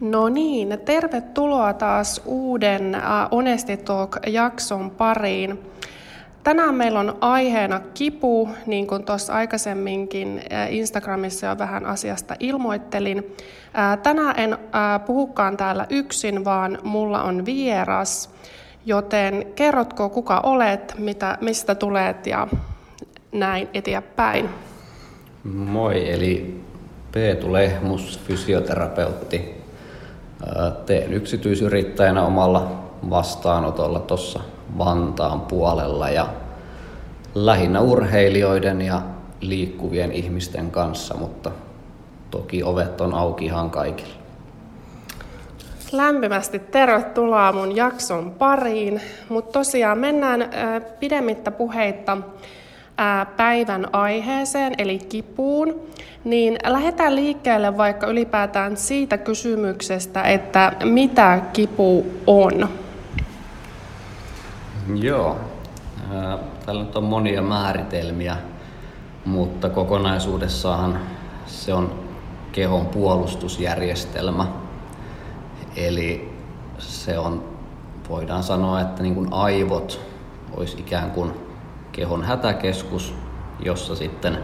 No niin, tervetuloa taas uuden Honesty Talk-jakson pariin. Tänään meillä on aiheena kipu, niin kuin tuossa aikaisemminkin Instagramissa jo vähän asiasta ilmoittelin. Tänään en puhukaan täällä yksin, vaan mulla on vieras, joten kerrotko kuka olet, mitä, mistä tulet ja näin eteenpäin. Moi, eli Peetu Lehmus, fysioterapeutti. Teen yksityisyrittäjänä omalla vastaanotolla tuossa Vantaan puolella ja lähinnä urheilijoiden ja liikkuvien ihmisten kanssa, mutta toki ovet on auki ihan kaikille. Lämpimästi tervetuloa mun jakson pariin, mutta tosiaan mennään pidemmittä puheitta päivän aiheeseen, eli kipuun, niin lähdetään liikkeelle vaikka ylipäätään siitä kysymyksestä, että mitä kipu on. Joo, täällä nyt on monia määritelmiä, mutta kokonaisuudessaan se on kehon puolustusjärjestelmä. Eli se on, voidaan sanoa, että niin kuin aivot olisi ikään kuin kehon hätäkeskus, jossa sitten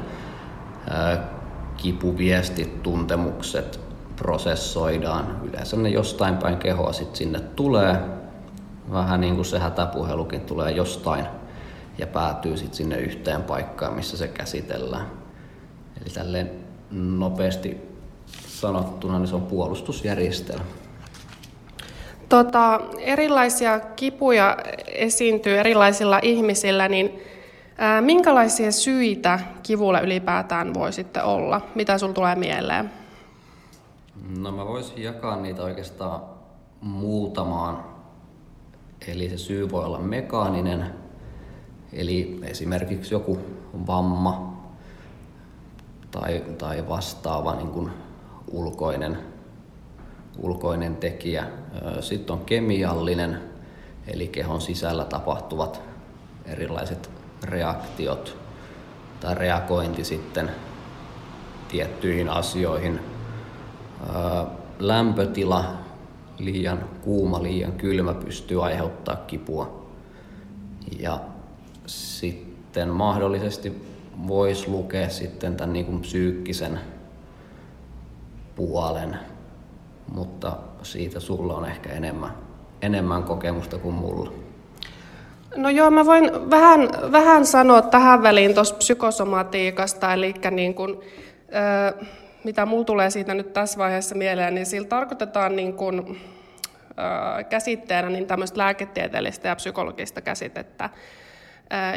kipuviestit, tuntemukset prosessoidaan. Yleensä ne jostain päin kehoa sitten sinne tulee. Vähän niin kuin se hätäpuhelukin tulee jostain ja päätyy sitten sinne yhteen paikkaan, missä se käsitellään. Eli tälleen nopeasti sanottuna niin se on puolustusjärjestelmä. Tota, erilaisia kipuja esiintyy erilaisilla ihmisillä, niin minkälaisia syitä kivulle ylipäätään voi sitten olla? Mitä sinulla tulee mieleen? No mä voisin jakaa niitä oikeastaan muutamaan. Eli se syy voi olla mekaaninen, eli esimerkiksi joku vamma tai, tai vastaava niin kuin ulkoinen, ulkoinen tekijä. Sitten on kemiallinen, eli kehon sisällä tapahtuvat erilaiset reaktiot tai reagointi sitten tiettyihin asioihin. Lämpötila, liian kuuma, liian kylmä pystyy aiheuttaa kipua. Ja sitten mahdollisesti voisi lukea sitten tämän niin kuin psyykkisen puolen, mutta siitä sulla on ehkä enemmän, enemmän kokemusta kuin mulla. No joo, mä voin vähän, vähän sanoa tähän väliin tuosta psykosomatiikasta, eli niin kuin, mitä mulla tulee siitä nyt tässä vaiheessa mieleen, niin sillä tarkoitetaan niin kuin, käsitteenä niin tämmöistä lääketieteellistä ja psykologista käsitettä, äh,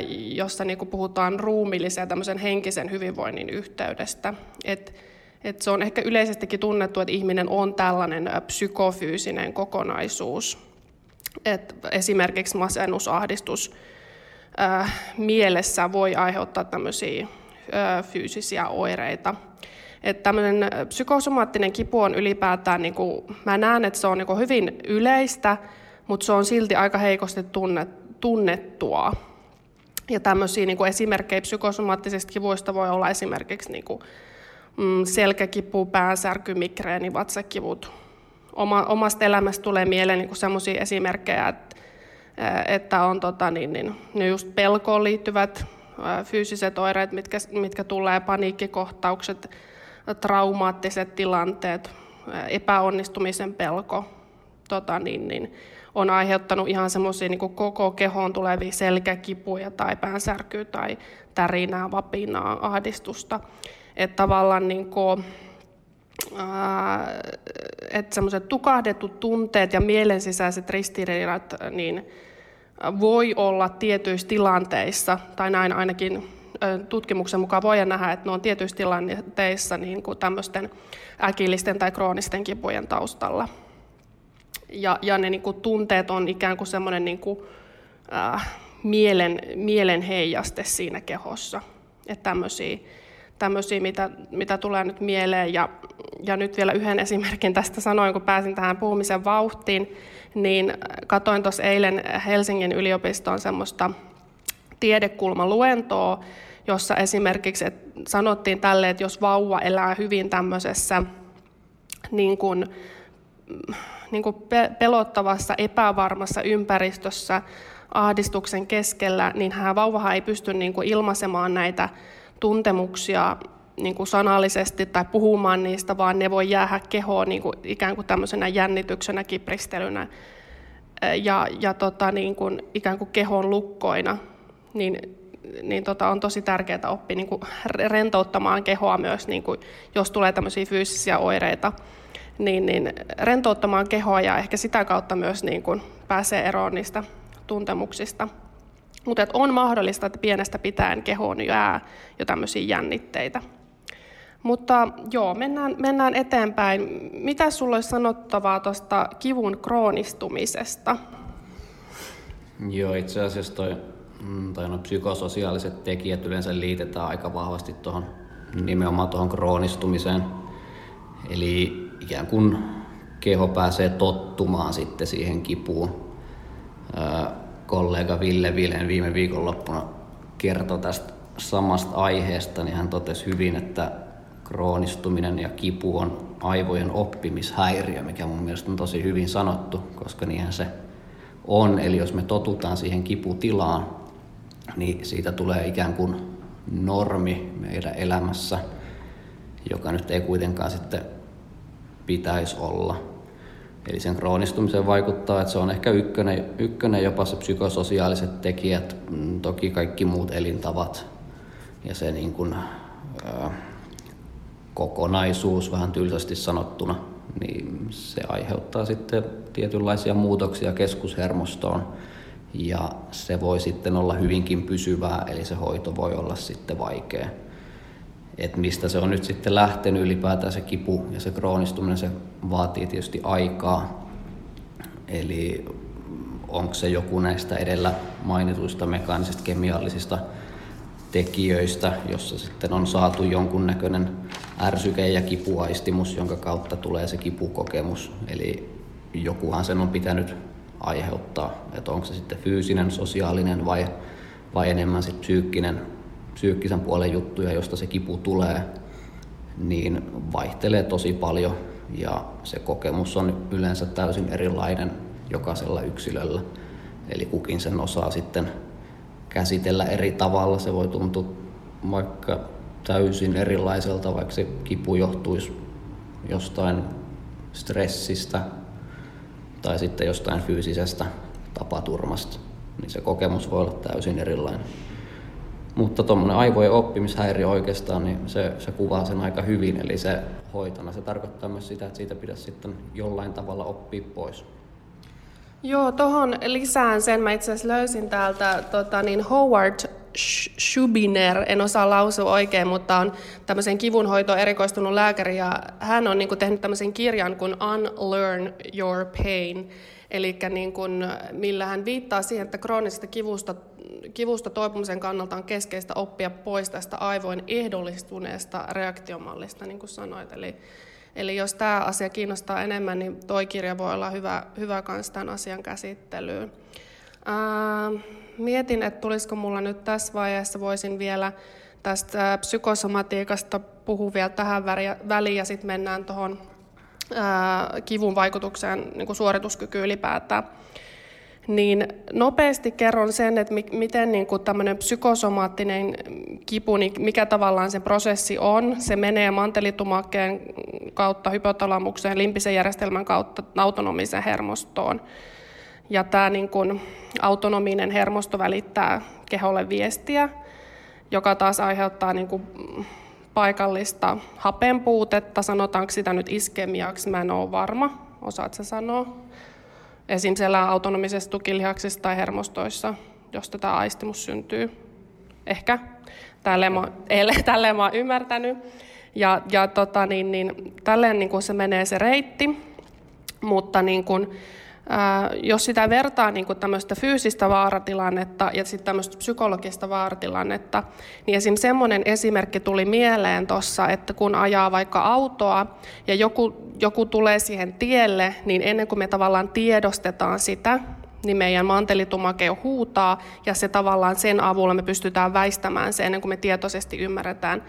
jossa niin kuin puhutaan ruumillisen ja tämmöisen henkisen hyvinvoinnin yhteydestä. Et, et se on ehkä yleisestikin tunnettu, että ihminen on tällainen psykofyysinen kokonaisuus. Et esimerkiksi masennusahdistus ää, mielessä voi aiheuttaa tämmöisiä ää, fyysisiä oireita. Että tämmöinen psykosomaattinen kipu on ylipäätään, niin kuin, mä näen, että se on niin hyvin yleistä, mutta se on silti aika heikosti tunne, tunnettua. Ja tämmöisiä niin kuin esimerkkejä psykosomaattisista kivuista voi olla esimerkiksi niin kuin, mm, selkäkipu, päänsärky, migreeni, vatsakivut. Oma, omasta elämästä tulee mieleen niin sellaisia esimerkkejä, että, että on tota, niin, niin, ne just pelkoon liittyvät fyysiset oireet, mitkä, mitkä tulee, paniikkikohtaukset, traumaattiset tilanteet, epäonnistumisen pelko, tota, niin, niin, on aiheuttanut ihan semmoisia niin koko kehoon tulevia selkäkipuja tai päänsärkyä tai tärinää, vapinaa, ahdistusta. Että tavallaan niin kuin, että semmoiset tukahdetut tunteet ja mielensisäiset ristiriidat niin voi olla tietyissä tilanteissa, tai näin ainakin tutkimuksen mukaan voi nähdä, että ne on tietyissä tilanteissa niin kuin tämmöisten äkillisten tai kroonisten kipujen taustalla. Ja, ja ne niin kuin, tunteet on ikään kuin semmoinen niin kuin, äh, mielen, mielen heijaste siinä kehossa. Että tämmöisiä tämmöisiä, mitä, mitä tulee nyt mieleen. Ja, ja nyt vielä yhden esimerkin tästä sanoin, kun pääsin tähän puhumisen vauhtiin, niin katoin tuossa eilen Helsingin yliopiston semmoista tiedekulmaluentoa, jossa esimerkiksi sanottiin tälle, että jos vauva elää hyvin tämmöisessä niin kuin niin kuin pelottavassa, epävarmassa ympäristössä ahdistuksen keskellä, niin hän vauvahan ei pysty niin kuin ilmaisemaan näitä tuntemuksia niin kuin sanallisesti tai puhumaan niistä, vaan ne voi jäädä kehoon niin kuin ikään kuin tämmöisenä jännityksenä, kipristelynä ja, ja tota, niin kuin, ikään kuin kehon lukkoina. Niin, niin tota, on tosi tärkeää oppia niin kuin rentouttamaan kehoa myös, niin kuin, jos tulee tämmöisiä fyysisiä oireita, niin, niin rentouttamaan kehoa ja ehkä sitä kautta myös niin kuin, pääsee eroon niistä tuntemuksista. Mutta on mahdollista, että pienestä pitäen kehoon jää jo tämmöisiä jännitteitä. Mutta joo, mennään, mennään eteenpäin. Mitä sulla olisi sanottavaa tuosta kivun kroonistumisesta? Joo, itse asiassa toi, mm, toi no, psykososiaaliset tekijät yleensä liitetään aika vahvasti tuohon nimenomaan tuohon kroonistumiseen. Eli ikään kuin keho pääsee tottumaan sitten siihen kipuun. kollega Ville Vilen viime viikonloppuna kertoi tästä samasta aiheesta, niin hän totesi hyvin, että kroonistuminen ja kipu on aivojen oppimishäiriö, mikä mun mielestä on tosi hyvin sanottu, koska niinhän se on. Eli jos me totutaan siihen kiputilaan, niin siitä tulee ikään kuin normi meidän elämässä, joka nyt ei kuitenkaan sitten pitäisi olla. Eli sen kroonistumiseen vaikuttaa, että se on ehkä ykkönen, ykkönen jopa se psykososiaaliset tekijät, mm, toki kaikki muut elintavat ja se niin kuin, kokonaisuus vähän tylsästi sanottuna, niin se aiheuttaa sitten tietynlaisia muutoksia keskushermostoon ja se voi sitten olla hyvinkin pysyvää, eli se hoito voi olla sitten vaikea. Et mistä se on nyt sitten lähtenyt ylipäätään se kipu ja se kroonistuminen, se vaatii tietysti aikaa. Eli onko se joku näistä edellä mainituista mekaanisista kemiallisista tekijöistä, jossa sitten on saatu jonkunnäköinen ärsyke ja kipuaistimus, jonka kautta tulee se kipukokemus. Eli jokuhan sen on pitänyt aiheuttaa, että onko se sitten fyysinen, sosiaalinen vai, vai enemmän sitten psyykkinen, psyykkisen puolen juttuja, josta se kipu tulee, niin vaihtelee tosi paljon ja se kokemus on yleensä täysin erilainen jokaisella yksilöllä. Eli kukin sen osaa sitten käsitellä eri tavalla. Se voi tuntua vaikka täysin erilaiselta, vaikka se kipu johtuisi jostain stressistä tai sitten jostain fyysisestä tapaturmasta, niin se kokemus voi olla täysin erilainen. Mutta tuommoinen aivojen oppimishäiriö oikeastaan, niin se, se kuvaa sen aika hyvin, eli se hoitona. Se tarkoittaa myös sitä, että siitä pitäisi sitten jollain tavalla oppia pois. Joo, tuohon lisään sen. Mä itse asiassa löysin täältä tota, niin Howard Schubiner, en osaa lausua oikein, mutta on tämmöisen kivunhoitoon erikoistunut lääkäri ja hän on niin kuin, tehnyt tämmöisen kirjan kuin Unlearn Your Pain, eli niin kuin, millä hän viittaa siihen, että kroonisesta kivusta, kivusta toipumisen kannalta on keskeistä oppia pois tästä aivoin ehdollistuneesta reaktiomallista, niin kuin sanoit. Eli Eli jos tämä asia kiinnostaa enemmän, niin tuo kirja voi olla hyvä, hyvä myös tämän asian käsittelyyn. Ää, mietin, että tulisiko mulla nyt tässä vaiheessa, voisin vielä tästä psykosomatiikasta puhua vielä tähän väliin ja sitten mennään tuohon kivun vaikutukseen niin kuin suorituskyky ylipäätään niin nopeasti kerron sen, että miten niin kuin tämmöinen psykosomaattinen kipu, niin mikä tavallaan se prosessi on. Se menee mantelitumakkeen kautta hypotalamukseen, limpisen järjestelmän kautta autonomisen hermostoon. Ja tämä niin kuin autonominen hermosto välittää keholle viestiä, joka taas aiheuttaa niin kuin paikallista hapenpuutetta, sanotaanko sitä nyt iskemiaksi, mä en ole varma, osaatko sanoa? esim. siellä autonomisessa tukilihaksissa tai hermostoissa, jos tätä aistimus syntyy. Ehkä. Tälleen mä, tälleen mä oon ymmärtänyt. Ja, ja tota, niin, niin, tälleen niin kuin se menee se reitti, mutta niin kuin, ää, jos sitä vertaa niin kuin tämmöistä fyysistä vaaratilannetta ja sitten tämmöistä psykologista vaaratilannetta, niin esim. semmoinen esimerkki tuli mieleen tuossa, että kun ajaa vaikka autoa ja joku, joku tulee siihen tielle, niin ennen kuin me tavallaan tiedostetaan sitä, niin meidän mantelitumake huutaa ja se tavallaan sen avulla me pystytään väistämään se ennen kuin me tietoisesti ymmärretään,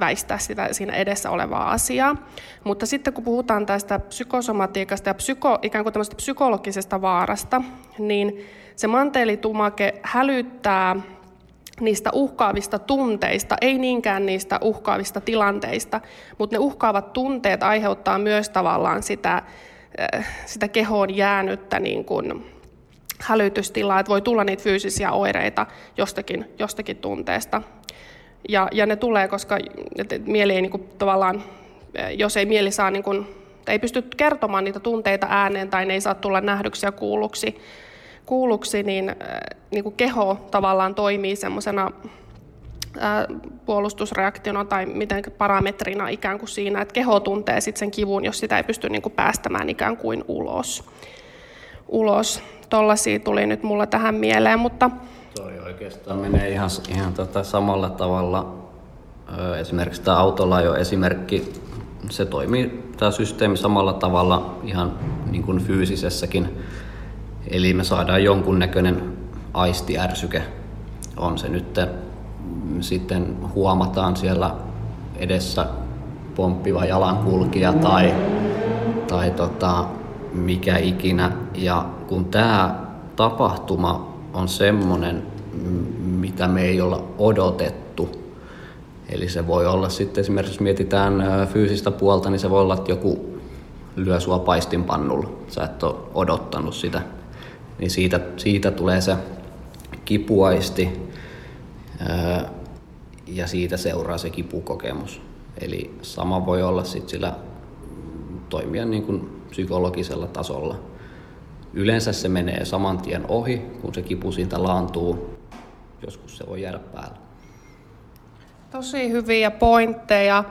väistää sitä siinä edessä olevaa asiaa. Mutta sitten kun puhutaan tästä psykosomatiikasta ja psyko, ikään kuin psykologisesta vaarasta, niin se manteelitumake hälyttää niistä uhkaavista tunteista, ei niinkään niistä uhkaavista tilanteista, mutta ne uhkaavat tunteet aiheuttaa myös tavallaan sitä, sitä kehoon jäänyttä niin kuin hälytystilaa, että voi tulla niitä fyysisiä oireita jostakin, jostakin tunteesta. Ja, ja ne tulee, koska mieli ei niin kuin, tavallaan, jos ei mieli saa, niin kuin, ei pysty kertomaan niitä tunteita ääneen tai ne ei saa tulla nähdyksi ja kuulluksi, kuulluksi niin, niin kuin keho tavallaan toimii semmoisena puolustusreaktiona tai miten parametrina ikään kuin siinä, että keho tuntee sitten sen kivun, jos sitä ei pysty niin kuin päästämään ikään kuin ulos. ulos. Tollaisia tuli nyt mulla tähän mieleen, mutta... Toi oikeastaan menee ihan, ihan tota samalla tavalla. Esimerkiksi tämä autolla jo esimerkki, se toimii tämä systeemi samalla tavalla ihan niin kuin fyysisessäkin. Eli me saadaan jonkunnäköinen aistiärsyke. On se nyt sitten huomataan siellä edessä pomppiva jalankulkija tai, tai tota, mikä ikinä. Ja kun tämä tapahtuma on semmoinen, mitä me ei olla odotettu, eli se voi olla sitten esimerkiksi, jos mietitään fyysistä puolta, niin se voi olla, että joku lyö sua paistinpannulla. Sä et ole odottanut sitä. Niin siitä, siitä tulee se kipuaisti ja siitä seuraa se kipukokemus. Eli sama voi olla sitten sillä toimia niin kuin psykologisella tasolla. Yleensä se menee saman tien ohi, kun se kipu siitä laantuu. Joskus se voi jäädä päälle. Tosi hyviä pointteja.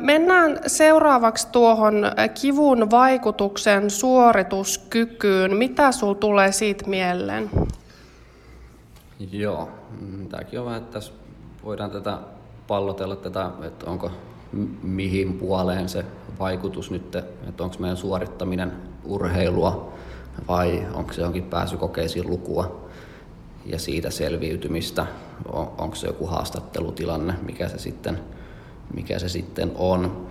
Mennään seuraavaksi tuohon kivun vaikutuksen suorituskykyyn. Mitä sul tulee siitä mieleen? Joo, mm, tämäkin on vähän, että tässä voidaan tätä pallotella tätä, että onko mihin puoleen se vaikutus nyt, että onko meidän suorittaminen urheilua vai onko se jonkin pääsykokeisiin lukua ja siitä selviytymistä, on, onko se joku haastattelutilanne, mikä se sitten, mikä se sitten on.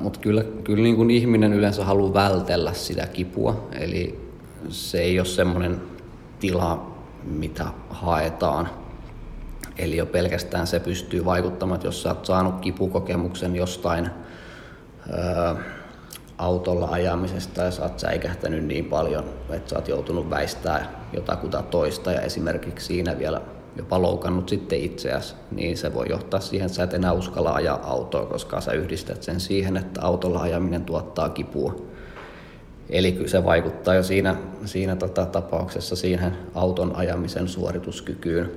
Mutta kyllä, kyllä niin kuin ihminen yleensä haluaa vältellä sitä kipua, eli se ei ole semmoinen tila, mitä haetaan. Eli jo pelkästään se pystyy vaikuttamaan, että jos sä oot saanut kipukokemuksen jostain autolla ajamisesta ja sä oot säikähtänyt niin paljon, että sä oot joutunut väistää jotakuta toista ja esimerkiksi siinä vielä jopa loukannut sitten itseäsi, niin se voi johtaa siihen, että sä et enää uskalla ajaa autoa, koska sä yhdistät sen siihen, että autolla ajaminen tuottaa kipua. Eli se vaikuttaa jo siinä, siinä tota tapauksessa siihen auton ajamisen suorituskykyyn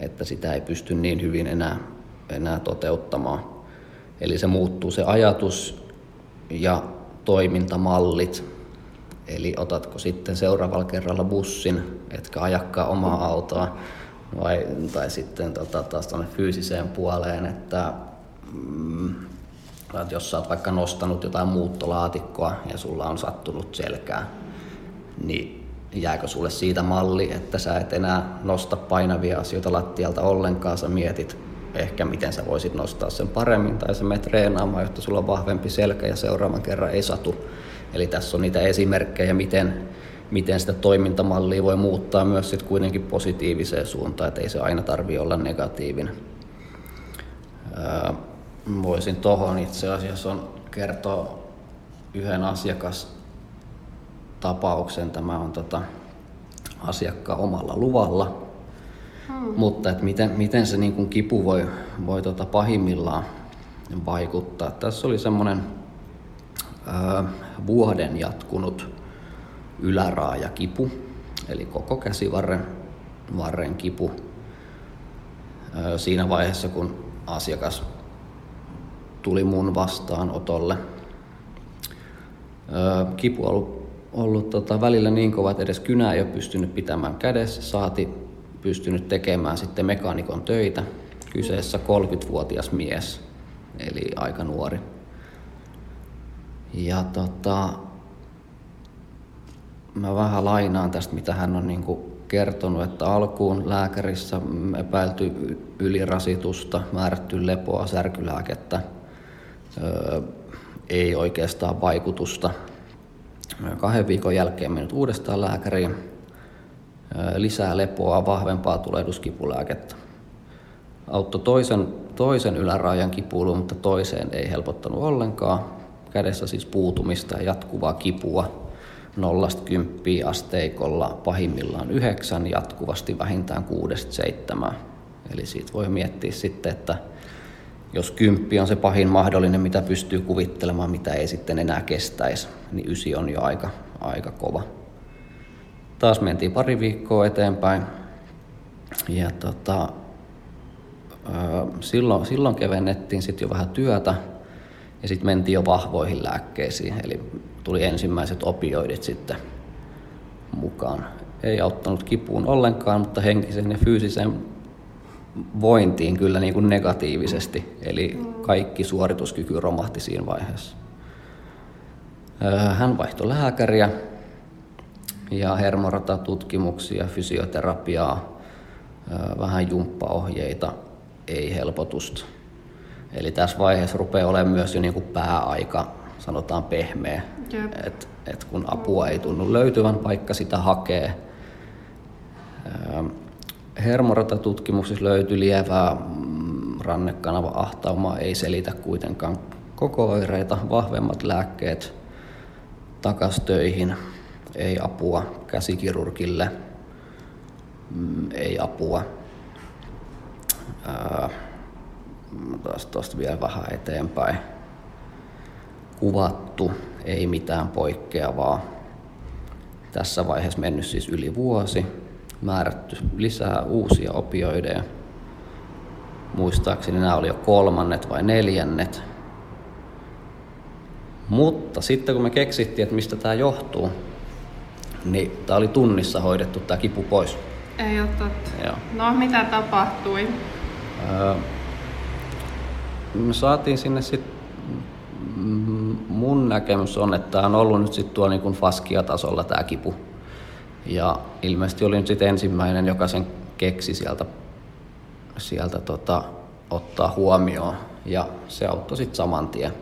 että sitä ei pysty niin hyvin enää, enää toteuttamaan. Eli se muuttuu se ajatus ja toimintamallit. Eli otatko sitten seuraavalla kerralla bussin, etkä ajakkaa omaa autoa, vai, tai sitten tota, taas tuonne fyysiseen puoleen, että mm, jos sä oot vaikka nostanut jotain muuttolaatikkoa ja sulla on sattunut selkää, niin jääkö sulle siitä malli, että sä et enää nosta painavia asioita lattialta ollenkaan, sä mietit ehkä miten sä voisit nostaa sen paremmin tai sä menet treenaamaan, jotta sulla on vahvempi selkä ja seuraavan kerran ei satu. Eli tässä on niitä esimerkkejä, miten, miten sitä toimintamallia voi muuttaa myös sit kuitenkin positiiviseen suuntaan, että ei se aina tarvi olla negatiivinen. Voisin tuohon itse asiassa on kertoa yhden asiakas tapauksen. Tämä on tota, asiakkaan omalla luvalla. Hmm. Mutta että miten, miten se niin kuin kipu voi, voi tota pahimmillaan vaikuttaa. Tässä oli semmoinen vuoden jatkunut yläraajakipu, eli koko käsivarren varren kipu. Ö, siinä vaiheessa, kun asiakas tuli mun vastaanotolle. Ö, kipu on ollut ollut tota, välillä niin kova, että edes kynää ei ole pystynyt pitämään kädessä, saati pystynyt tekemään sitten mekaanikon töitä. Kyseessä 30-vuotias mies, eli aika nuori. Ja tota, mä vähän lainaan tästä, mitä hän on niin kertonut, että alkuun lääkärissä epäilty ylirasitusta, määrätty lepoa, särkylääkettä, ei oikeastaan vaikutusta. Kahden viikon jälkeen mennyt uudestaan lääkäriin, lisää lepoa, vahvempaa tulehduskipulääkettä. Auttoi toisen, toisen ylärajan kipuiluun, mutta toiseen ei helpottanut ollenkaan. Kädessä siis puutumista ja jatkuvaa kipua nollasta kymppiä asteikolla pahimmillaan yhdeksän, jatkuvasti vähintään kuudesta seitsemään. Eli siitä voi miettiä sitten, että jos kymppi on se pahin mahdollinen, mitä pystyy kuvittelemaan, mitä ei sitten enää kestäisi, niin ysi on jo aika, aika kova. Taas mentiin pari viikkoa eteenpäin ja tota, silloin, silloin kevennettiin sitten jo vähän työtä ja sitten mentiin jo vahvoihin lääkkeisiin, eli tuli ensimmäiset opioidit sitten mukaan. Ei auttanut kipuun ollenkaan, mutta henkisen ja fyysisen vointiin kyllä niin kuin negatiivisesti, eli kaikki suorituskyky romahti siinä vaiheessa. Hän vaihtoi lääkäriä ja hermorata-tutkimuksia, fysioterapiaa, vähän jumppaohjeita, ei helpotusta. Eli tässä vaiheessa rupeaa olemaan myös jo niin kuin pääaika, sanotaan pehmeä, että et kun apua ei tunnu löytyvän, vaikka sitä hakee. Hermoratatutkimuksessa löytyi lievää mm, rannekanava ahtaumaa, ei selitä kuitenkaan koko oireita, vahvemmat lääkkeet takas töihin, ei apua käsikirurgille, mm, ei apua. tuosta vielä vähän eteenpäin. Kuvattu, ei mitään poikkeavaa. Tässä vaiheessa mennyt siis yli vuosi määrätty lisää uusia opioideja. Muistaakseni nämä oli jo kolmannet vai neljännet. Mutta sitten kun me keksittiin, että mistä tämä johtuu, niin tämä oli tunnissa hoidettu tämä kipu pois. Ei ole totta. Joo. No, mitä tapahtui? Öö, me saatiin sinne sitten mm, mun näkemys on, että tämä on ollut nyt sitten tuolla niin faskia-tasolla tämä kipu. Ja ilmeisesti olin sitten ensimmäinen, joka sen keksi sieltä, sieltä tota, ottaa huomioon. Ja se auttoi sitten saman tien.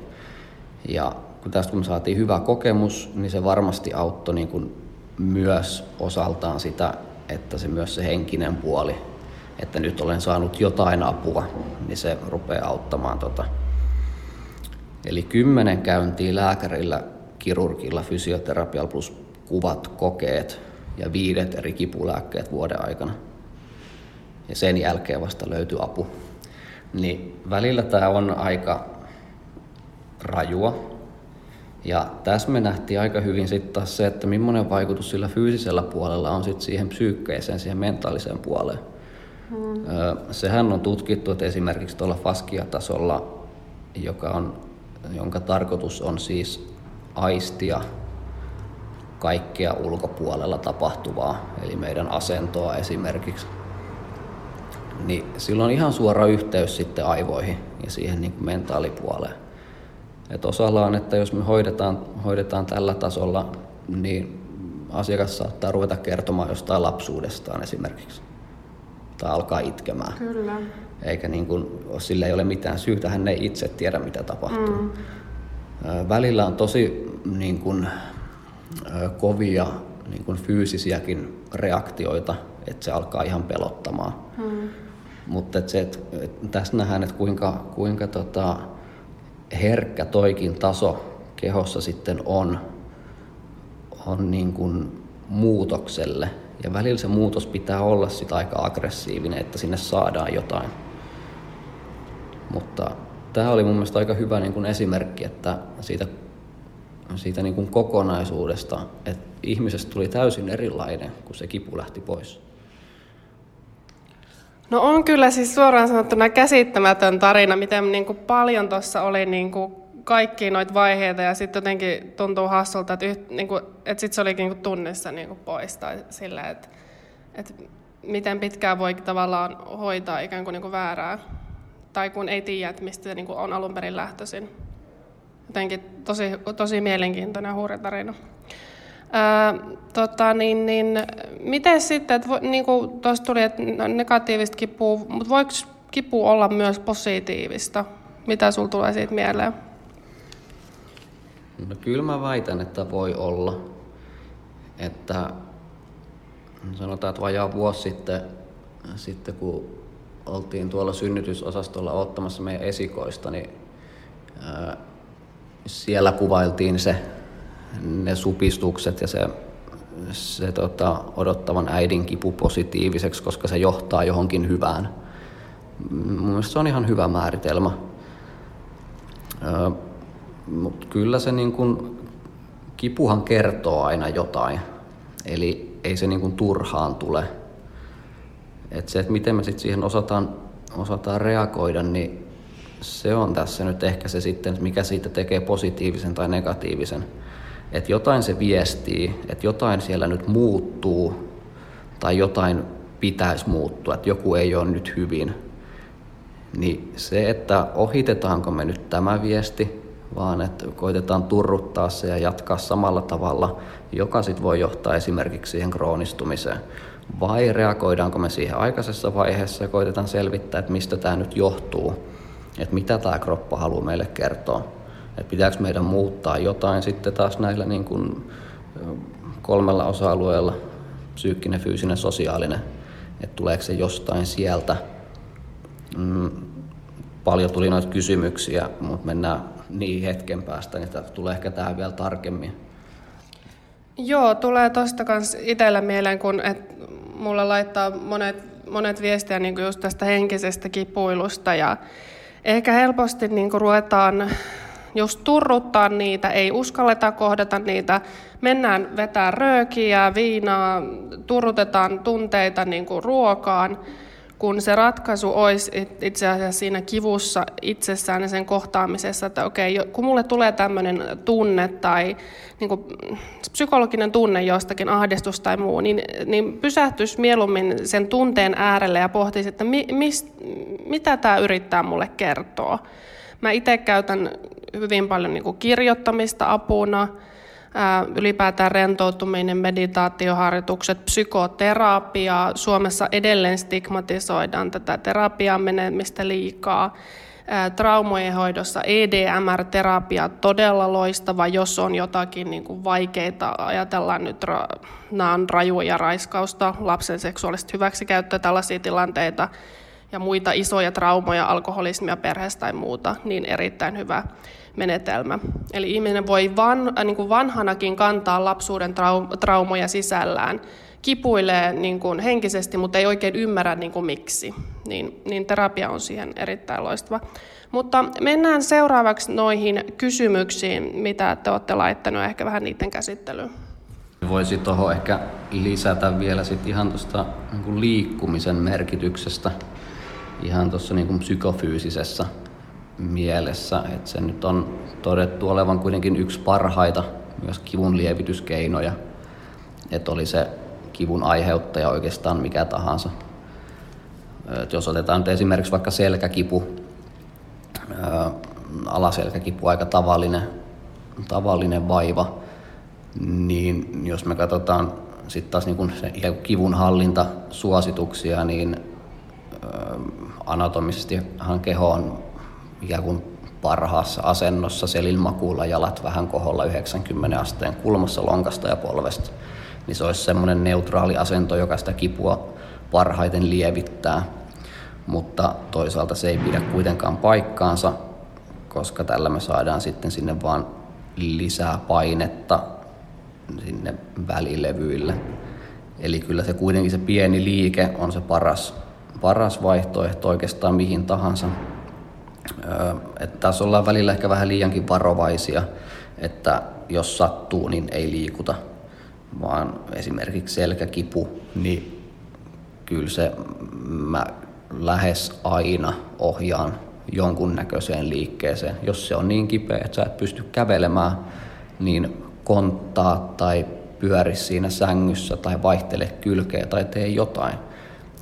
Ja kun tästä kun me saatiin hyvä kokemus, niin se varmasti auttoi niin kuin myös osaltaan sitä, että se myös se henkinen puoli, että nyt olen saanut jotain apua, niin se rupeaa auttamaan. Tota. Eli kymmenen käyntiä lääkärillä, kirurgilla, fysioterapialla plus kuvat, kokeet, ja viidet eri kipulääkkeet vuoden aikana. Ja sen jälkeen vasta löytyy apu. Niin välillä tämä on aika rajua. Ja tässä me nähtiin aika hyvin sitten taas se, että millainen vaikutus sillä fyysisellä puolella on sitten siihen psyykkeeseen, siihen mentaaliseen puoleen. Hmm. Sehän on tutkittu, että esimerkiksi tuolla faskia-tasolla, joka on, jonka tarkoitus on siis aistia kaikkea ulkopuolella tapahtuvaa, eli meidän asentoa esimerkiksi, niin sillä on ihan suora yhteys sitten aivoihin ja siihen niin kuin mentaalipuoleen. Et osalla on, että jos me hoidetaan, hoidetaan tällä tasolla, niin asiakas saattaa ruveta kertomaan jostain lapsuudestaan esimerkiksi. Tai alkaa itkemään. Kyllä. Eikä niin kuin, sillä ei ole mitään syytä, hän ei itse tiedä mitä tapahtuu. Mm. Välillä on tosi niin kuin, kovia niin kuin fyysisiäkin reaktioita, että se alkaa ihan pelottamaan. Hmm. Mutta et se, et, et, tässä nähdään, että kuinka, kuinka tota, herkkä toikin taso kehossa sitten on, on niin kuin muutokselle. Ja välillä se muutos pitää olla sitä aika aggressiivinen, että sinne saadaan jotain. Mutta tämä oli mun mielestä aika hyvä niin kuin esimerkki, että siitä siitä niin kuin kokonaisuudesta, että ihmisestä tuli täysin erilainen, kun se kipu lähti pois. No on kyllä siis suoraan sanottuna käsittämätön tarina, miten niin kuin paljon tuossa oli niin kuin kaikki noita vaiheita ja sitten jotenkin tuntuu hassulta, että, yht, niin kuin, että sit se olikin niin kuin tunnissa niin kuin pois tai sillä, että, että miten pitkään voi tavallaan hoitaa ikään kuin, niin kuin väärää tai kun ei tiedä, että mistä se niin kuin on alun perin lähtöisin jotenkin tosi, tosi mielenkiintoinen ja tarina. Tota, niin, niin, miten sitten, että niin kuin tuossa tuli, että negatiivista kipua, mutta voiko kipu olla myös positiivista? Mitä sinulla tulee siitä mieleen? No kyllä mä väitän, että voi olla. Että sanotaan, että vajaa vuosi sitten, sitten kun oltiin tuolla synnytysosastolla ottamassa meidän esikoista, niin ää, siellä kuvailtiin se, ne supistukset ja se, se tota, odottavan äidin kipu positiiviseksi, koska se johtaa johonkin hyvään. Mun mielestä se on ihan hyvä määritelmä. Mutta kyllä se niin kun, kipuhan kertoo aina jotain. Eli ei se niin kun turhaan tule. Et se, että miten me sit siihen osataan, osataan reagoida, niin se on tässä nyt ehkä se sitten, mikä siitä tekee positiivisen tai negatiivisen. Että jotain se viestii, että jotain siellä nyt muuttuu tai jotain pitäisi muuttua, että joku ei ole nyt hyvin. Niin se, että ohitetaanko me nyt tämä viesti, vaan että koitetaan turruttaa se ja jatkaa samalla tavalla, joka sitten voi johtaa esimerkiksi siihen kroonistumiseen. Vai reagoidaanko me siihen aikaisessa vaiheessa ja koitetaan selvittää, että mistä tämä nyt johtuu, että mitä tämä kroppa haluaa meille kertoa. Että pitääkö meidän muuttaa jotain sitten taas näillä niin kuin kolmella osa-alueella, psyykkinen, fyysinen, sosiaalinen, että tuleeko se jostain sieltä. Mm, paljon tuli noita kysymyksiä, mutta mennään niin hetken päästä, niin tulee ehkä tähän vielä tarkemmin. Joo, tulee tosta kanssa itsellä mieleen, kun et mulla laittaa monet, monet viestiä niin just tästä henkisestä kipuilusta ja ehkä helposti niin ruvetaan just turruttaa niitä, ei uskalleta kohdata niitä, mennään vetää röökiä, viinaa, turrutetaan tunteita niin kuin ruokaan, kun se ratkaisu olisi itse asiassa siinä kivussa itsessään ja sen kohtaamisessa, että okei, kun mulle tulee tämmöinen tunne tai niin kuin, psykologinen tunne jostakin, ahdistus tai muu, niin, niin pysähtyisi mieluummin sen tunteen äärelle ja pohtisi, että mi, mis, mitä tämä yrittää mulle kertoa. Mä itse käytän hyvin paljon niin kuin kirjoittamista apuna, ylipäätään rentoutuminen, meditaatioharjoitukset, psykoterapia. Suomessa edelleen stigmatisoidaan tätä terapiaa menemistä liikaa. Traumojen hoidossa EDMR-terapia todella loistava, jos on jotakin niin kuin vaikeita. Ajatellaan nyt, nämä on rajuja raiskausta, lapsen seksuaalista hyväksikäyttöä, tällaisia tilanteita ja muita isoja traumoja, alkoholismia perheestä tai muuta, niin erittäin hyvä menetelmä. Eli ihminen voi van, äh, niin kuin vanhanakin kantaa lapsuuden trau, traumoja sisällään, kipuilee niin kuin henkisesti, mutta ei oikein ymmärrä niin kuin miksi. Niin, niin terapia on siihen erittäin loistava. Mutta mennään seuraavaksi noihin kysymyksiin, mitä te olette laittaneet, ehkä vähän niiden käsittelyyn. Voisi tuohon ehkä lisätä vielä sit ihan tuosta niin liikkumisen merkityksestä ihan tuossa niin psykofyysisessä mielessä, että se nyt on todettu olevan kuitenkin yksi parhaita myös kivun lievityskeinoja, että oli se kivun aiheuttaja oikeastaan mikä tahansa. Et jos otetaan nyt esimerkiksi vaikka selkäkipu, alaselkäkipu aika tavallinen, tavallinen vaiva, niin jos me katsotaan sitten taas niin se kivun hallintasuosituksia, niin anatomisesti keho on ikään kuin parhaassa asennossa selinmakuulla, jalat vähän koholla 90 asteen kulmassa lonkasta ja polvesta. Niin se olisi semmoinen neutraali asento, joka sitä kipua parhaiten lievittää. Mutta toisaalta se ei pidä kuitenkaan paikkaansa, koska tällä me saadaan sitten sinne vaan lisää painetta sinne välilevyille. Eli kyllä se kuitenkin se pieni liike on se paras, paras vaihtoehto oikeastaan mihin tahansa että tässä ollaan välillä ehkä vähän liiankin varovaisia, että jos sattuu, niin ei liikuta, vaan esimerkiksi selkäkipu, niin kyllä se mä lähes aina ohjaan jonkunnäköiseen liikkeeseen. Jos se on niin kipeä, että sä et pysty kävelemään, niin konttaa tai pyöri siinä sängyssä tai vaihtele kylkeä tai tee jotain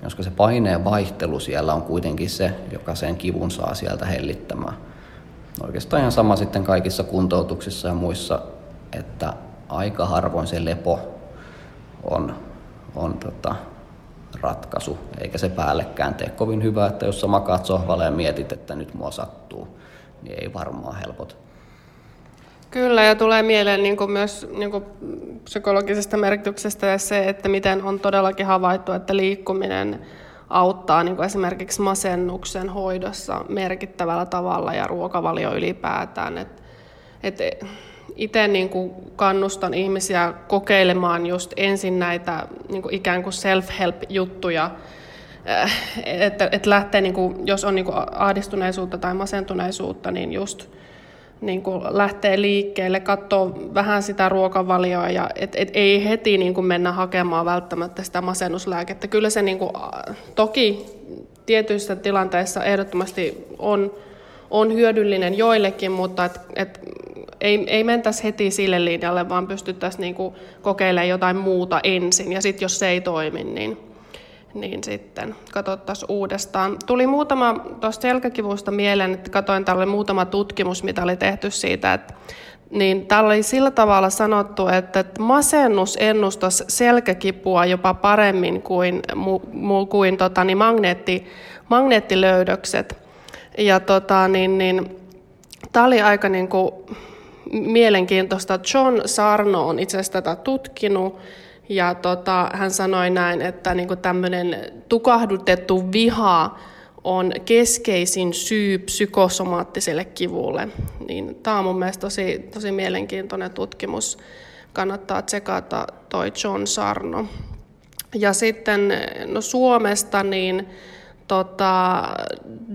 koska se paineen vaihtelu siellä on kuitenkin se, joka sen kivun saa sieltä hellittämään. Oikeastaan ihan sama sitten kaikissa kuntoutuksissa ja muissa, että aika harvoin se lepo on, on tota, ratkaisu, eikä se päällekään tee kovin hyvää, että jos sä makaat sohvalle ja mietit, että nyt mua sattuu, niin ei varmaan helpot. Kyllä, ja tulee mieleen niin kuin myös niin kuin psykologisesta merkityksestä se, että miten on todellakin havaittu, että liikkuminen auttaa niin kuin esimerkiksi masennuksen hoidossa merkittävällä tavalla ja ruokavalio ylipäätään. Et, et itse niin kuin kannustan ihmisiä kokeilemaan just ensin näitä niin kuin ikään kuin self-help-juttuja, äh, että, että lähtee, niin kuin, jos on niin kuin ahdistuneisuutta tai masentuneisuutta, niin just niin kuin lähtee liikkeelle, katsoo vähän sitä ruokavalioa ja et, et ei heti niin kuin mennä hakemaan välttämättä sitä masennuslääkettä. Kyllä se niin kuin, toki tietyissä tilanteissa ehdottomasti on, on hyödyllinen joillekin, mutta et, et ei, ei mentäisi heti sille linjalle, vaan pystyttäisiin niin kuin kokeilemaan jotain muuta ensin ja sitten jos se ei toimi, niin niin sitten katsottaisiin uudestaan. Tuli muutama tuosta selkäkivusta mieleen, että katsoin, oli muutama tutkimus, mitä oli tehty siitä, että niin täällä oli sillä tavalla sanottu, että masennus ennustaisi selkäkipua jopa paremmin kuin, mu, mu, kuin tota, niin magneetti, magneettilöydökset. Ja tota, niin, niin, tämä oli aika niin kuin, mielenkiintoista. John Sarno on itse asiassa tätä tutkinut ja tota, hän sanoi näin, että niin tämmöinen tukahdutettu viha on keskeisin syy psykosomaattiselle kivulle. Niin, tämä on mun mielestä tosi, tosi mielenkiintoinen tutkimus. Kannattaa tsekata toi John Sarno. Ja sitten no Suomesta niin tota,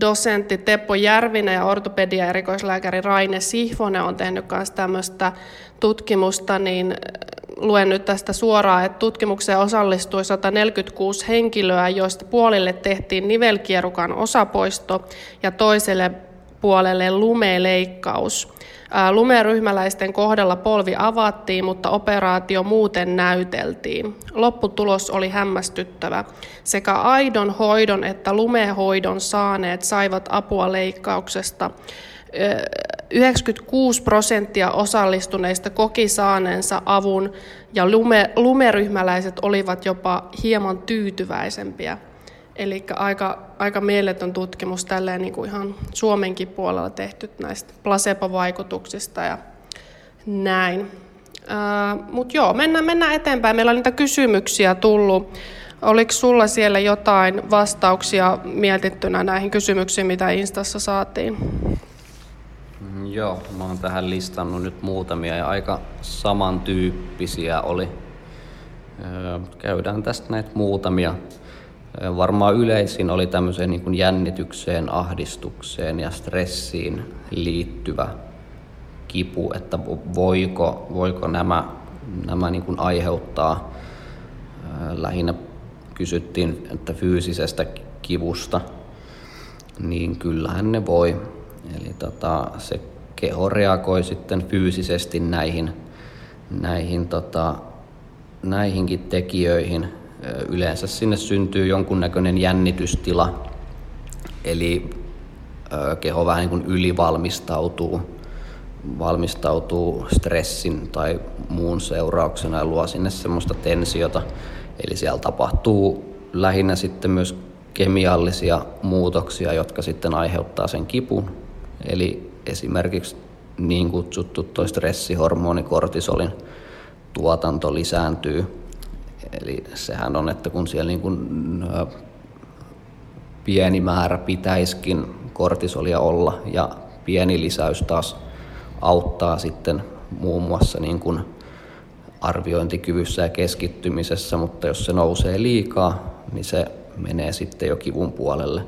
dosentti Teppo Järvinen ja ortopedia erikoislääkäri Raine Sihvonen on tehnyt myös tämmöistä tutkimusta, niin luen nyt tästä suoraan, että tutkimukseen osallistui 146 henkilöä, joista puolille tehtiin nivelkierukan osapoisto ja toiselle puolelle lumeleikkaus. Lumeryhmäläisten kohdalla polvi avattiin, mutta operaatio muuten näyteltiin. Lopputulos oli hämmästyttävä. Sekä aidon hoidon että lumehoidon saaneet saivat apua leikkauksesta. 96 prosenttia osallistuneista koki saaneensa avun ja lume, lumeryhmäläiset olivat jopa hieman tyytyväisempiä. Eli aika, aika mieletön tutkimus tälleen niin kuin ihan Suomenkin puolella tehty näistä placebo-vaikutuksista ja näin. Mutta joo, mennään, mennään eteenpäin. Meillä on niitä kysymyksiä tullut. Oliko sulla siellä jotain vastauksia mietittynä näihin kysymyksiin, mitä Instassa saatiin? Joo, mä oon tähän listannut nyt muutamia ja aika samantyyppisiä oli. Käydään tästä näitä muutamia. Varmaan yleisin oli tämmöiseen niin kuin jännitykseen, ahdistukseen ja stressiin liittyvä kipu, että voiko, voiko nämä, nämä niin kuin aiheuttaa, lähinnä kysyttiin, että fyysisestä kivusta, niin kyllähän ne voi. Eli tota, se keho reagoi sitten fyysisesti näihin, näihin tota, näihinkin tekijöihin. Yleensä sinne syntyy jonkunnäköinen jännitystila, eli keho vähän niin kuin ylivalmistautuu valmistautuu stressin tai muun seurauksena ja luo sinne semmoista tensiota. Eli siellä tapahtuu lähinnä sitten myös kemiallisia muutoksia, jotka sitten aiheuttaa sen kipun. Eli esimerkiksi niin kutsuttu toi stressihormoni kortisolin tuotanto lisääntyy. Eli sehän on, että kun siellä niin kuin pieni määrä pitäiskin kortisolia olla ja pieni lisäys taas auttaa sitten muun muassa niin kuin arviointikyvyssä ja keskittymisessä, mutta jos se nousee liikaa, niin se menee sitten jo kivun puolelle.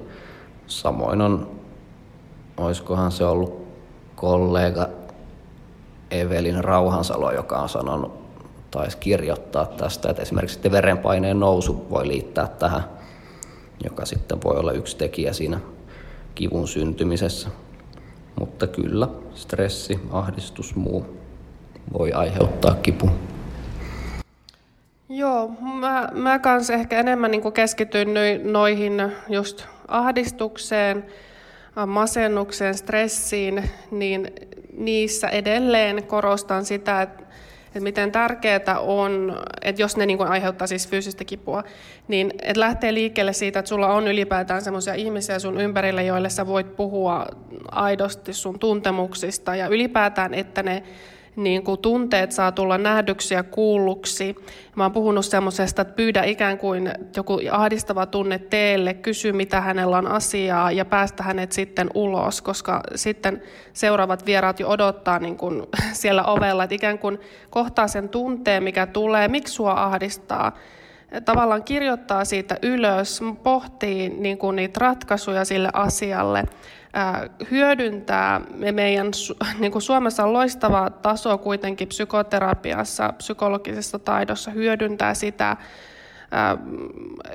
Samoin on, olisikohan se ollut kollega Evelin Rauhansalo, joka on sanonut, taisi kirjoittaa tästä, että esimerkiksi verenpaineen nousu voi liittää tähän, joka sitten voi olla yksi tekijä siinä kivun syntymisessä. Mutta kyllä, stressi, ahdistus, muu voi aiheuttaa kipua. Joo, mä, mä kanssa ehkä enemmän niin keskityin noihin just ahdistukseen, masennukseen, stressiin, niin niissä edelleen korostan sitä, että, että miten tärkeää on, että jos ne niin aiheuttaa siis fyysistä kipua, niin että lähtee liikkeelle siitä, että sulla on ylipäätään sellaisia ihmisiä sun ympärillä, joille sä voit puhua aidosti sun tuntemuksista ja ylipäätään, että ne niin kuin tunteet saa tulla nähdyksi ja kuulluksi. Mä oon puhunut semmoisesta, että pyydä ikään kuin joku ahdistava tunne teelle, kysy mitä hänellä on asiaa ja päästä hänet sitten ulos, koska sitten seuraavat vieraat jo odottaa niin kuin siellä ovella, että ikään kuin kohtaa sen tunteen, mikä tulee, miksi sua ahdistaa, tavallaan kirjoittaa siitä ylös, pohtii niin kuin niitä ratkaisuja sille asialle hyödyntää. Me meidän niin kuin Suomessa on loistava taso kuitenkin psykoterapiassa, psykologisessa taidossa hyödyntää sitä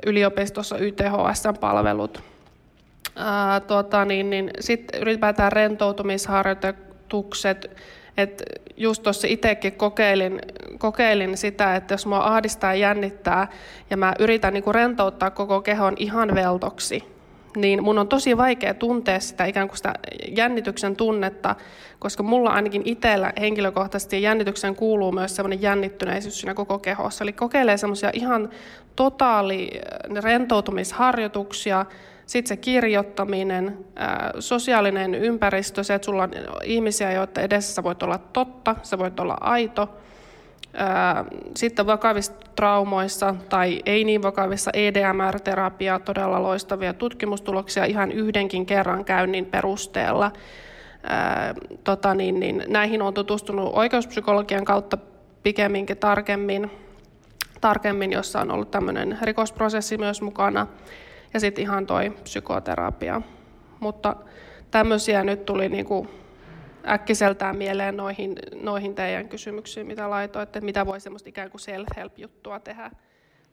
yliopistossa YTHS-palvelut. Tuota, niin, niin Sitten ylipäätään rentoutumisharjoitukset, että just tuossa itsekin kokeilin, kokeilin sitä, että jos mua ahdistaa ja jännittää ja mä yritän niin rentouttaa koko kehon ihan veltoksi, niin mun on tosi vaikea tuntea sitä ikään kuin sitä jännityksen tunnetta, koska mulla ainakin itsellä henkilökohtaisesti jännityksen kuuluu myös semmoinen jännittyneisyys siinä koko kehossa. Eli kokeilee semmoisia ihan totaali äh, rentoutumisharjoituksia, sitten se kirjoittaminen, äh, sosiaalinen ympäristö, se, että sulla on ihmisiä, joita edessä sä voit olla totta, sä voit olla aito, sitten vakavissa traumoissa tai ei niin vakavissa EDMR-terapia, todella loistavia tutkimustuloksia ihan yhdenkin kerran käynnin perusteella. tota niin, niin, näihin on tutustunut oikeuspsykologian kautta pikemminkin tarkemmin, tarkemmin, jossa on ollut tämmöinen rikosprosessi myös mukana. Ja sitten ihan toi psykoterapia. Mutta tämmöisiä nyt tuli niinku äkkiseltään mieleen noihin, noihin teidän kysymyksiin, mitä laitoitte, mitä voi semmoista ikään kuin self-help-juttua tehdä,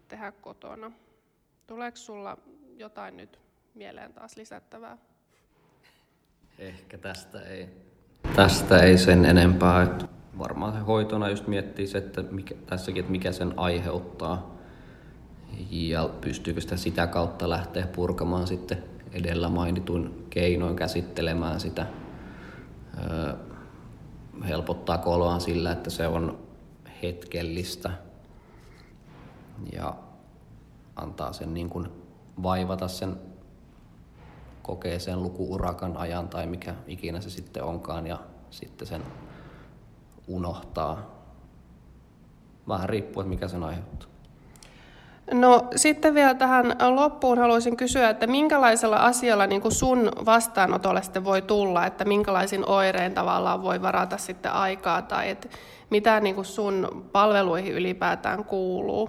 tehdä kotona. Tuleeko sulla jotain nyt mieleen taas lisättävää? Ehkä tästä ei, tästä ei sen enempää. Varmaan hoitona just miettii se, että mikä, tässäkin, että mikä sen aiheuttaa ja pystyykö sitä sitä kautta lähteä purkamaan sitten edellä mainitun keinoin käsittelemään sitä helpottaa koloaan sillä, että se on hetkellistä ja antaa sen niin kuin vaivata sen kokeeseen lukuurakan ajan tai mikä ikinä se sitten onkaan ja sitten sen unohtaa. Vähän riippuu, että mikä sen aiheuttaa. No sitten vielä tähän loppuun haluaisin kysyä, että minkälaisella asialla niin kuin sun vastaanotolle sitten voi tulla, että minkälaisin oireen tavallaan voi varata sitten aikaa tai että mitä niin kuin sun palveluihin ylipäätään kuuluu?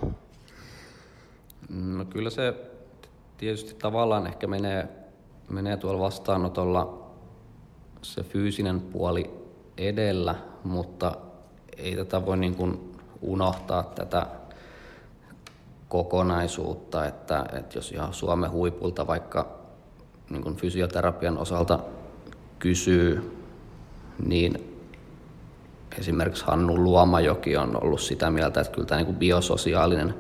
No kyllä se tietysti tavallaan ehkä menee, menee tuolla vastaanotolla se fyysinen puoli edellä, mutta ei tätä voi niin kuin unohtaa tätä kokonaisuutta, että, että jos ihan Suomen huipulta vaikka niin kuin fysioterapian osalta kysyy, niin esimerkiksi Hannu Luomajoki on ollut sitä mieltä, että kyllä tämä niin kuin biososiaalinen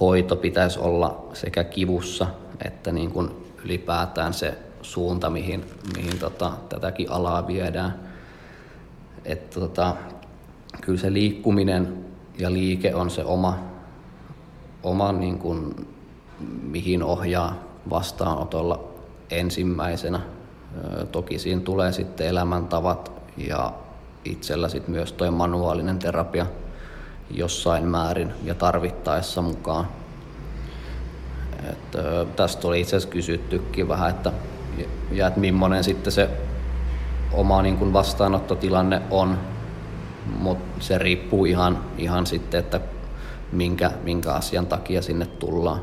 hoito pitäisi olla sekä kivussa että niin kuin ylipäätään se suunta, mihin, mihin tota, tätäkin alaa viedään. Että tota, kyllä se liikkuminen ja liike on se oma oma niin kuin, mihin ohjaa vastaanotolla ensimmäisenä. Toki siinä tulee sitten elämäntavat ja itsellä sitten myös tuo manuaalinen terapia jossain määrin ja tarvittaessa mukaan. Et, tästä oli itse asiassa kysyttykin vähän, että, ja että millainen sitten se oma niin kuin vastaanottotilanne on, mutta se riippuu ihan, ihan sitten, että minkä, minkä asian takia sinne tullaan.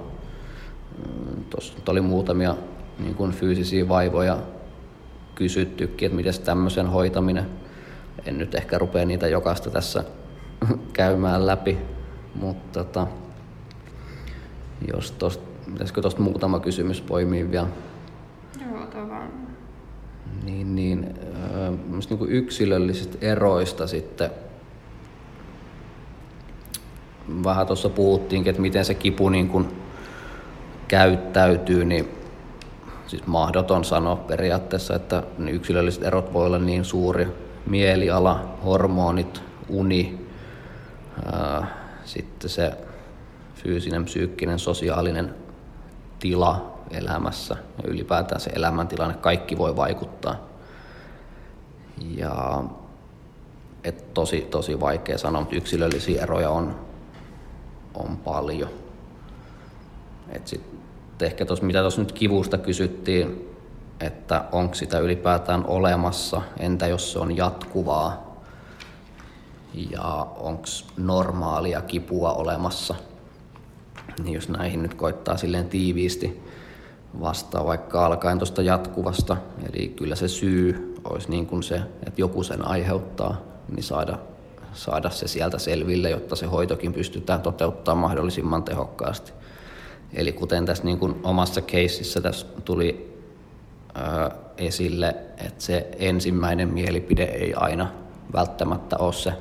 Mm, Tuossa oli muutamia niin kuin fyysisiä vaivoja kysyttykin, että miten tämmöisen hoitaminen. En nyt ehkä rupea niitä jokaista tässä käymään läpi, mutta tota, jos tosta, pitäisikö tuosta muutama kysymys poimia vielä? Joo, tavallaan. Niin, niin, äh, niin kuin yksilöllisistä eroista sitten vähän tuossa puhuttiinkin, että miten se kipu niin kuin käyttäytyy, niin siis mahdoton sanoa periaatteessa, että yksilölliset erot voi olla niin suuri. Mieliala, hormonit, uni, Sitten se fyysinen, psyykkinen, sosiaalinen tila elämässä ja ylipäätään se elämäntilanne, kaikki voi vaikuttaa. Ja et tosi, tosi vaikea sanoa, mutta yksilöllisiä eroja on, on paljon. Et sit, ehkä tos, mitä tuossa nyt kivusta kysyttiin, että onko sitä ylipäätään olemassa, entä jos se on jatkuvaa ja onko normaalia kipua olemassa. Niin jos näihin nyt koittaa silleen tiiviisti vastaa vaikka alkaen tuosta jatkuvasta, eli kyllä se syy olisi niin kuin se, että joku sen aiheuttaa, niin saada, saada se sieltä selville, jotta se hoitokin pystytään toteuttamaan mahdollisimman tehokkaasti. Eli kuten tässä niin kuin omassa keisissä tässä tuli ää, esille, että se ensimmäinen mielipide ei aina välttämättä ole se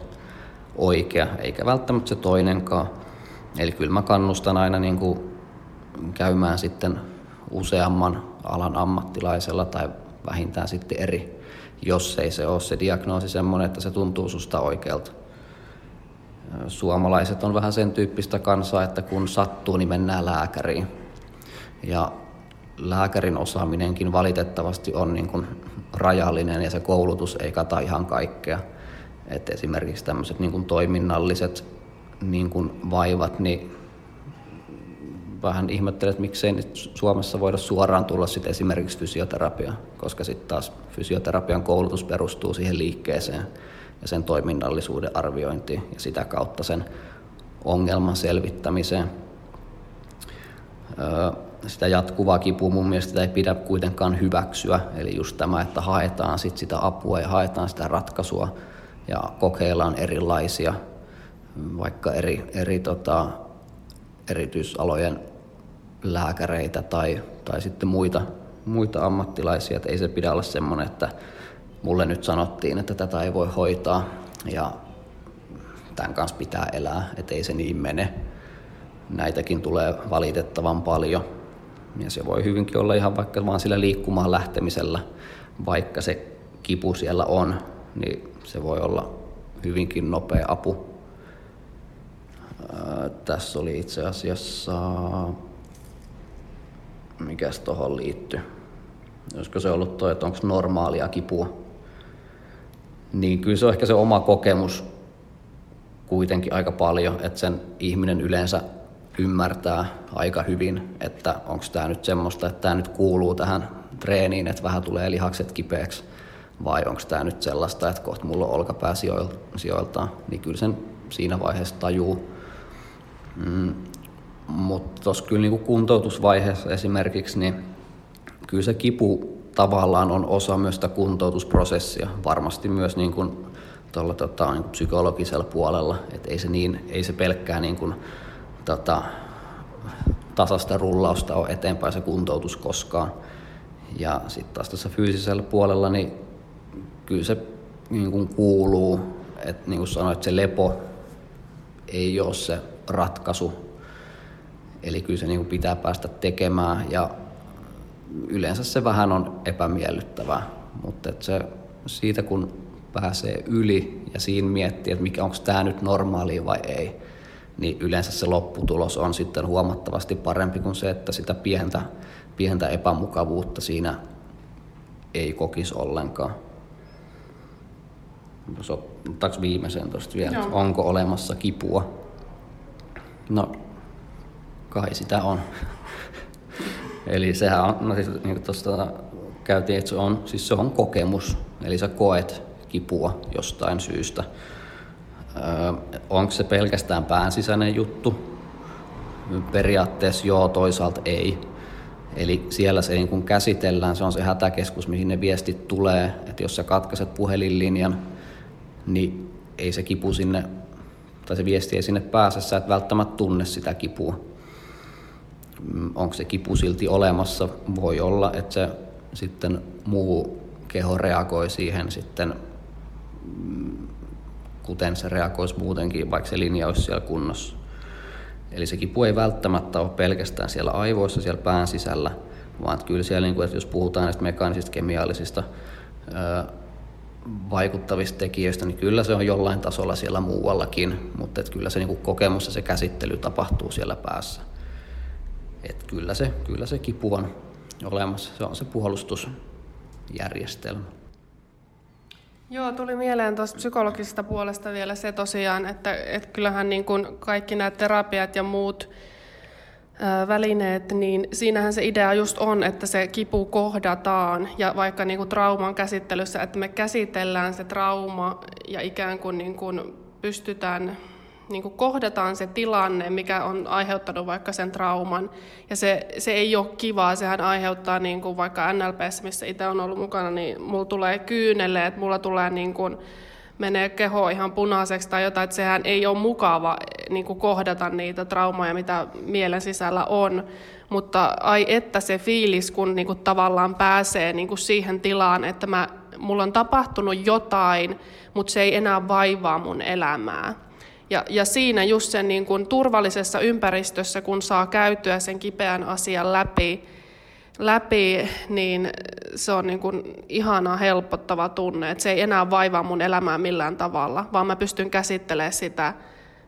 oikea, eikä välttämättä se toinenkaan. Eli kyllä mä kannustan aina niin kuin käymään sitten useamman alan ammattilaisella tai vähintään sitten eri, jos ei se ole se diagnoosi semmoinen, että se tuntuu susta oikealta. Suomalaiset on vähän sen tyyppistä kansaa, että kun sattuu, niin mennään lääkäriin. Ja lääkärin osaaminenkin valitettavasti on niin kuin rajallinen ja se koulutus ei kata ihan kaikkea. Et esimerkiksi tämmöiset niin kuin toiminnalliset niin kuin vaivat, niin vähän ihmettelen, että miksei nyt Suomessa voida suoraan tulla sit esimerkiksi fysioterapia, koska sitten taas fysioterapian koulutus perustuu siihen liikkeeseen ja sen toiminnallisuuden arviointiin ja sitä kautta sen ongelman selvittämiseen. sitä jatkuvaa kipua mun mielestä ei pidä kuitenkaan hyväksyä, eli just tämä, että haetaan sit sitä apua ja haetaan sitä ratkaisua ja kokeillaan erilaisia, vaikka eri, eri tota, erityisalojen lääkäreitä tai, tai sitten muita, muita ammattilaisia. Että ei se pidä olla semmoinen, että mulle nyt sanottiin, että tätä ei voi hoitaa ja tämän kanssa pitää elää, että ei se niin mene. Näitäkin tulee valitettavan paljon. Ja se voi hyvinkin olla ihan vaikka vaan sillä liikkumaan lähtemisellä, vaikka se kipu siellä on, niin se voi olla hyvinkin nopea apu. Ää, tässä oli itse asiassa mikäs tuohon liittyy. Olisiko se ollut toi, että onko normaalia kipua? Niin kyllä se on ehkä se oma kokemus kuitenkin aika paljon, että sen ihminen yleensä ymmärtää aika hyvin, että onko tämä nyt semmoista, että tämä nyt kuuluu tähän treeniin, että vähän tulee lihakset kipeäksi, vai onko tämä nyt sellaista, että kohta mulla on olkapää sijoiltaan, niin kyllä sen siinä vaiheessa tajuu. Mm, mutta tuossa kyllä niin kuntoutusvaiheessa esimerkiksi, niin kyllä se kipu tavallaan on osa myös sitä kuntoutusprosessia, varmasti myös niin kuin tuolla tota, niin kuin psykologisella puolella, että ei se, niin, ei se pelkkää niin kuin, tota, tasasta rullausta ole eteenpäin se kuntoutus koskaan. Ja sitten taas tässä fyysisellä puolella, niin kyllä se niin kuin kuuluu, että niin kuin sanoit, se lepo ei ole se ratkaisu. Eli kyllä se niin pitää päästä tekemään. Ja yleensä se vähän on epämiellyttävää, mutta että se, siitä kun pääsee yli ja siinä miettii, että mikä onko tämä nyt normaali vai ei, niin yleensä se lopputulos on sitten huomattavasti parempi kuin se, että sitä pientä, pientä epämukavuutta siinä ei kokisi ollenkaan. Ottaako viimeisen tuosta vielä, Joo. onko olemassa kipua? No kai sitä on. Eli sehän on, no siis niin tuosta käytiin, että se on, siis se on kokemus, eli sä koet kipua jostain syystä. Öö, onko se pelkästään päänsisäinen juttu? Periaatteessa joo, toisaalta ei. Eli siellä se niin kun käsitellään, se on se hätäkeskus, mihin ne viestit tulee. Että jos sä katkaiset puhelinlinjan, niin ei se kipu sinne, tai se viesti ei sinne pääse, sä et välttämättä tunne sitä kipua. Onko se kipu silti olemassa, voi olla, että se sitten muu keho reagoi siihen sitten, mm, kuten se reagoisi muutenkin, vaikka se linja olisi siellä kunnossa. Eli se kipu ei välttämättä ole pelkästään siellä aivoissa, siellä pään sisällä, vaan kyllä siellä, niin että jos puhutaan näistä mekaanisista, kemiallisista vaikuttavista tekijöistä, niin kyllä se on jollain tasolla siellä muuallakin, mutta et kyllä se niin kokemus ja se käsittely tapahtuu siellä päässä. Et kyllä, se, kyllä se kipu on olemassa, se on se puolustusjärjestelmä. Joo, tuli mieleen tuosta psykologisesta puolesta vielä se tosiaan, että, että kyllähän niin kuin kaikki nämä terapiat ja muut välineet, niin siinähän se idea just on, että se kipu kohdataan ja vaikka niin kuin trauman käsittelyssä, että me käsitellään se trauma ja ikään kuin, niin kuin pystytään niin kuin kohdataan se tilanne, mikä on aiheuttanut vaikka sen trauman. Ja se, se ei ole kivaa, sehän aiheuttaa niin kuin vaikka NLPssä, missä itse on ollut mukana, niin mulla tulee kyynelle, että mulla tulee niin kuin, menee keho ihan punaiseksi tai jotain, että sehän ei ole mukava niin kuin kohdata niitä traumaja, mitä mielen sisällä on. Mutta ai että se fiilis, kun niin kuin tavallaan pääsee niin kuin siihen tilaan, että mä, mulla on tapahtunut jotain, mutta se ei enää vaivaa mun elämää. Ja, ja siinä just sen niin kuin turvallisessa ympäristössä, kun saa käytyä sen kipeän asian läpi, läpi niin se on niin kuin ihana helpottava tunne, että se ei enää vaivaa mun elämää millään tavalla, vaan mä pystyn käsittelemään sitä,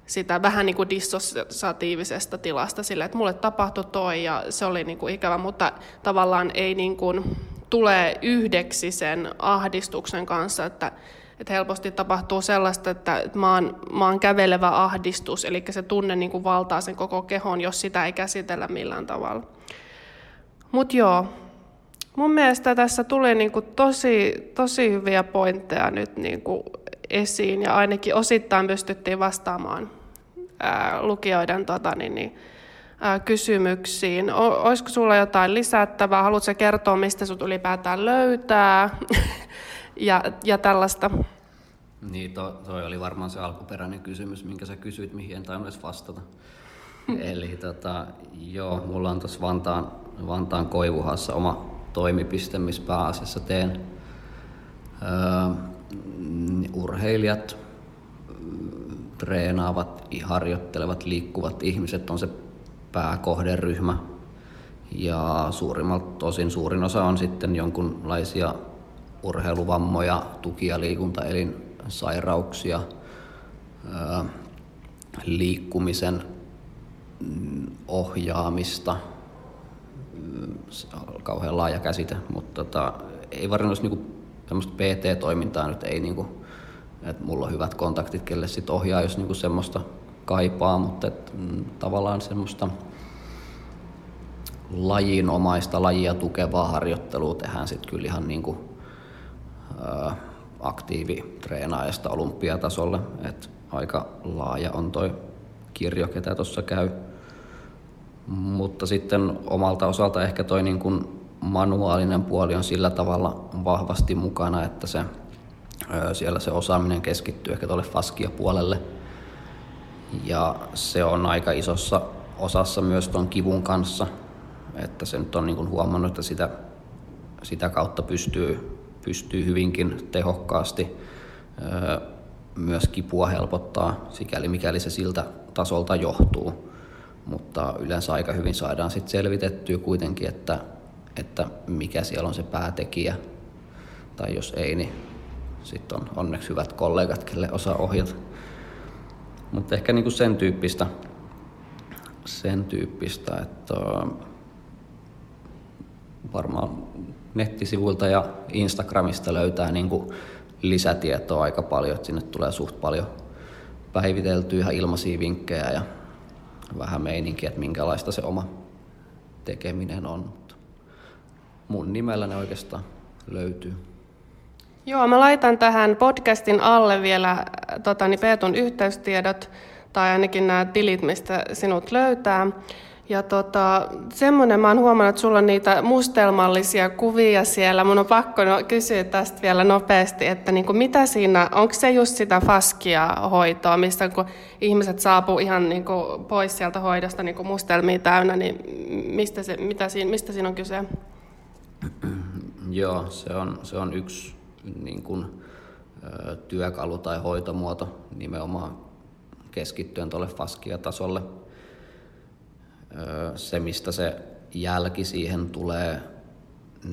sitä vähän niin kuin dissosiatiivisesta tilasta sille, että mulle tapahtui toi ja se oli niin kuin ikävä, mutta tavallaan ei niin kuin tule yhdeksi sen ahdistuksen kanssa, että että helposti tapahtuu sellaista, että mä oon, mä oon kävelevä ahdistus, eli se tunne niin kuin valtaa sen koko kehon, jos sitä ei käsitellä millään tavalla. Mutta joo, mun mielestä tässä tuli niin kuin tosi, tosi hyviä pointteja nyt niin kuin esiin, ja ainakin osittain pystyttiin vastaamaan ää, lukijoiden tota, niin, niin, kysymyksiin. O, olisiko sulla jotain lisättävää? Haluatko kertoa, mistä sut ylipäätään löytää? ja, ja tällaista. Niin, to, toi oli varmaan se alkuperäinen kysymys, minkä sä kysyit, mihin en tainnut edes vastata. Eli tota, joo, mulla on tuossa Vantaan, Vantaan Koivuhassa oma toimipiste, missä pääasiassa teen öö, urheilijat, treenaavat, harjoittelevat, liikkuvat ihmiset on se pääkohderyhmä. Ja suurimmalta tosin suurin osa on sitten jonkunlaisia urheiluvammoja, tuki- ja liikuntaelinsairauksia, liikkumisen mm, ohjaamista, kauhean laaja käsite, mutta tota, ei varsinaisesti niinku tämmöistä PT-toimintaa nyt ei niinku, että mulla on hyvät kontaktit, kelle sit ohjaa, jos niinku semmoista kaipaa, mutta et, mm, tavallaan semmoista lajinomaista, lajia tukevaa harjoittelua tehdään sitten kyllä ihan niinku aktiivitreenaajasta olympiatasolle. Et aika laaja on toi kirjo, ketä tuossa käy. Mutta sitten omalta osalta ehkä toi niin kun manuaalinen puoli on sillä tavalla vahvasti mukana, että se, siellä se osaaminen keskittyy ehkä tuolle faskia puolelle. Ja se on aika isossa osassa myös tuon kivun kanssa, että se nyt on niin huomannut, että sitä, sitä kautta pystyy pystyy hyvinkin tehokkaasti myös kipua helpottaa, sikäli mikäli se siltä tasolta johtuu. Mutta yleensä aika hyvin saadaan sitten selvitettyä kuitenkin, että, että mikä siellä on se päätekijä. Tai jos ei, niin sitten on onneksi hyvät kollegat, kelle osaa ohjata. Mutta ehkä niinku sen tyyppistä, sen tyyppistä, että varmaan nettisivuilta ja Instagramista löytää niin kuin lisätietoa aika paljon, että sinne tulee suht paljon päiviteltyä ihan ilmaisia vinkkejä ja vähän meininkiä, että minkälaista se oma tekeminen on. Mutta mun nimellä ne oikeastaan löytyy. Joo, mä laitan tähän podcastin alle vielä tota, niin Peetun yhteystiedot tai ainakin nämä tilit, mistä sinut löytää. Ja tota, semmoinen, mä oon huomannut, että sulla on niitä mustelmallisia kuvia siellä. Mun on pakko no, kysyä tästä vielä nopeasti, että niin kuin mitä siinä, onko se just sitä faskia hoitoa, mistä kun ihmiset saapuu ihan niin kuin pois sieltä hoidosta niin kuin mustelmia täynnä, niin mistä, se, mitä siinä, mistä siinä on kyse? Joo, se on, se on yksi niin kuin, työkalu tai hoitomuoto nimenomaan keskittyen tuolle faskia-tasolle se, mistä se jälki siihen tulee,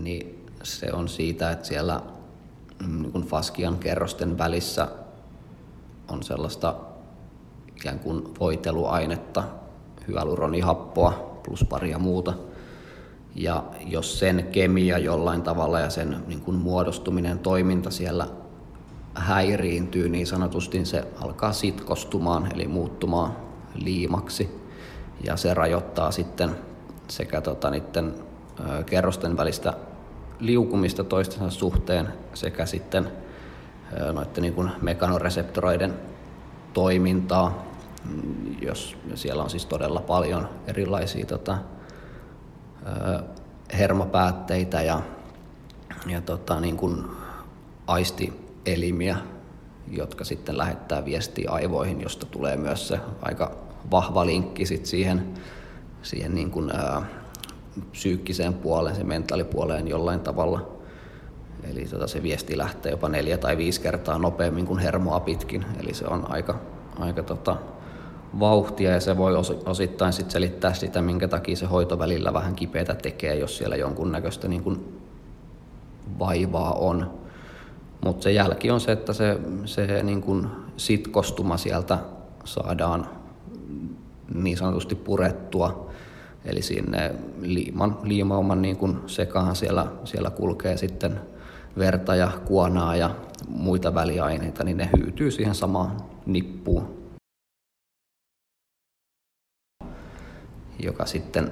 niin se on siitä, että siellä niin kuin faskian kerrosten välissä on sellaista ikään kuin voiteluainetta, hyaluronihappoa plus paria muuta. Ja jos sen kemia jollain tavalla ja sen niin kuin muodostuminen, toiminta siellä häiriintyy niin sanotusti, niin se alkaa sitkostumaan eli muuttumaan liimaksi. Ja se rajoittaa sitten sekä tota, niiden kerrosten välistä liukumista toistensa suhteen sekä sitten noiden niin kuin mekanoreseptoreiden toimintaa, jos siellä on siis todella paljon erilaisia tota, hermopäätteitä ja, ja tota, niin kuin aistielimiä, jotka sitten lähettää viestiä aivoihin, josta tulee myös se aika vahva linkki sit siihen, siihen niin kuin, ää, psyykkiseen puoleen, se mentaalipuoleen jollain tavalla. Eli tota, se viesti lähtee jopa neljä tai viisi kertaa nopeammin kuin hermoa pitkin. Eli se on aika, aika tota, vauhtia ja se voi osittain sit selittää sitä, minkä takia se hoito välillä vähän kipeätä tekee, jos siellä jonkunnäköistä niin kuin vaivaa on. Mutta se jälki on se, että se, se niin kuin sitkostuma sieltä saadaan niin sanotusti purettua. Eli sinne liiman, liimauman niin kuin sekaan siellä, siellä kulkee sitten verta ja kuonaa ja muita väliaineita, niin ne hyytyy siihen samaan nippuun. Joka sitten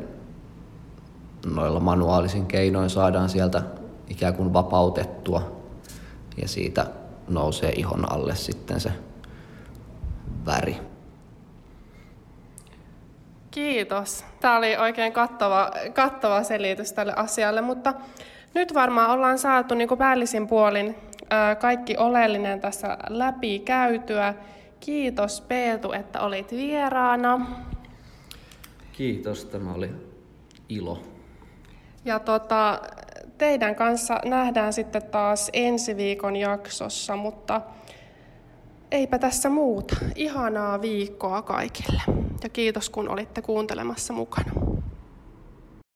noilla manuaalisin keinoin saadaan sieltä ikään kuin vapautettua ja siitä nousee ihon alle sitten se väri. Kiitos. Tämä oli oikein kattava, kattava selitys tälle asialle, mutta nyt varmaan ollaan saatu niin päällisin puolin kaikki oleellinen tässä läpi käytyä. Kiitos Peetu, että olit vieraana. Kiitos, tämä oli ilo. Ja tota, teidän kanssa nähdään sitten taas ensi viikon jaksossa, mutta eipä tässä muuta. Ihanaa viikkoa kaikille ja kiitos kun olitte kuuntelemassa mukana.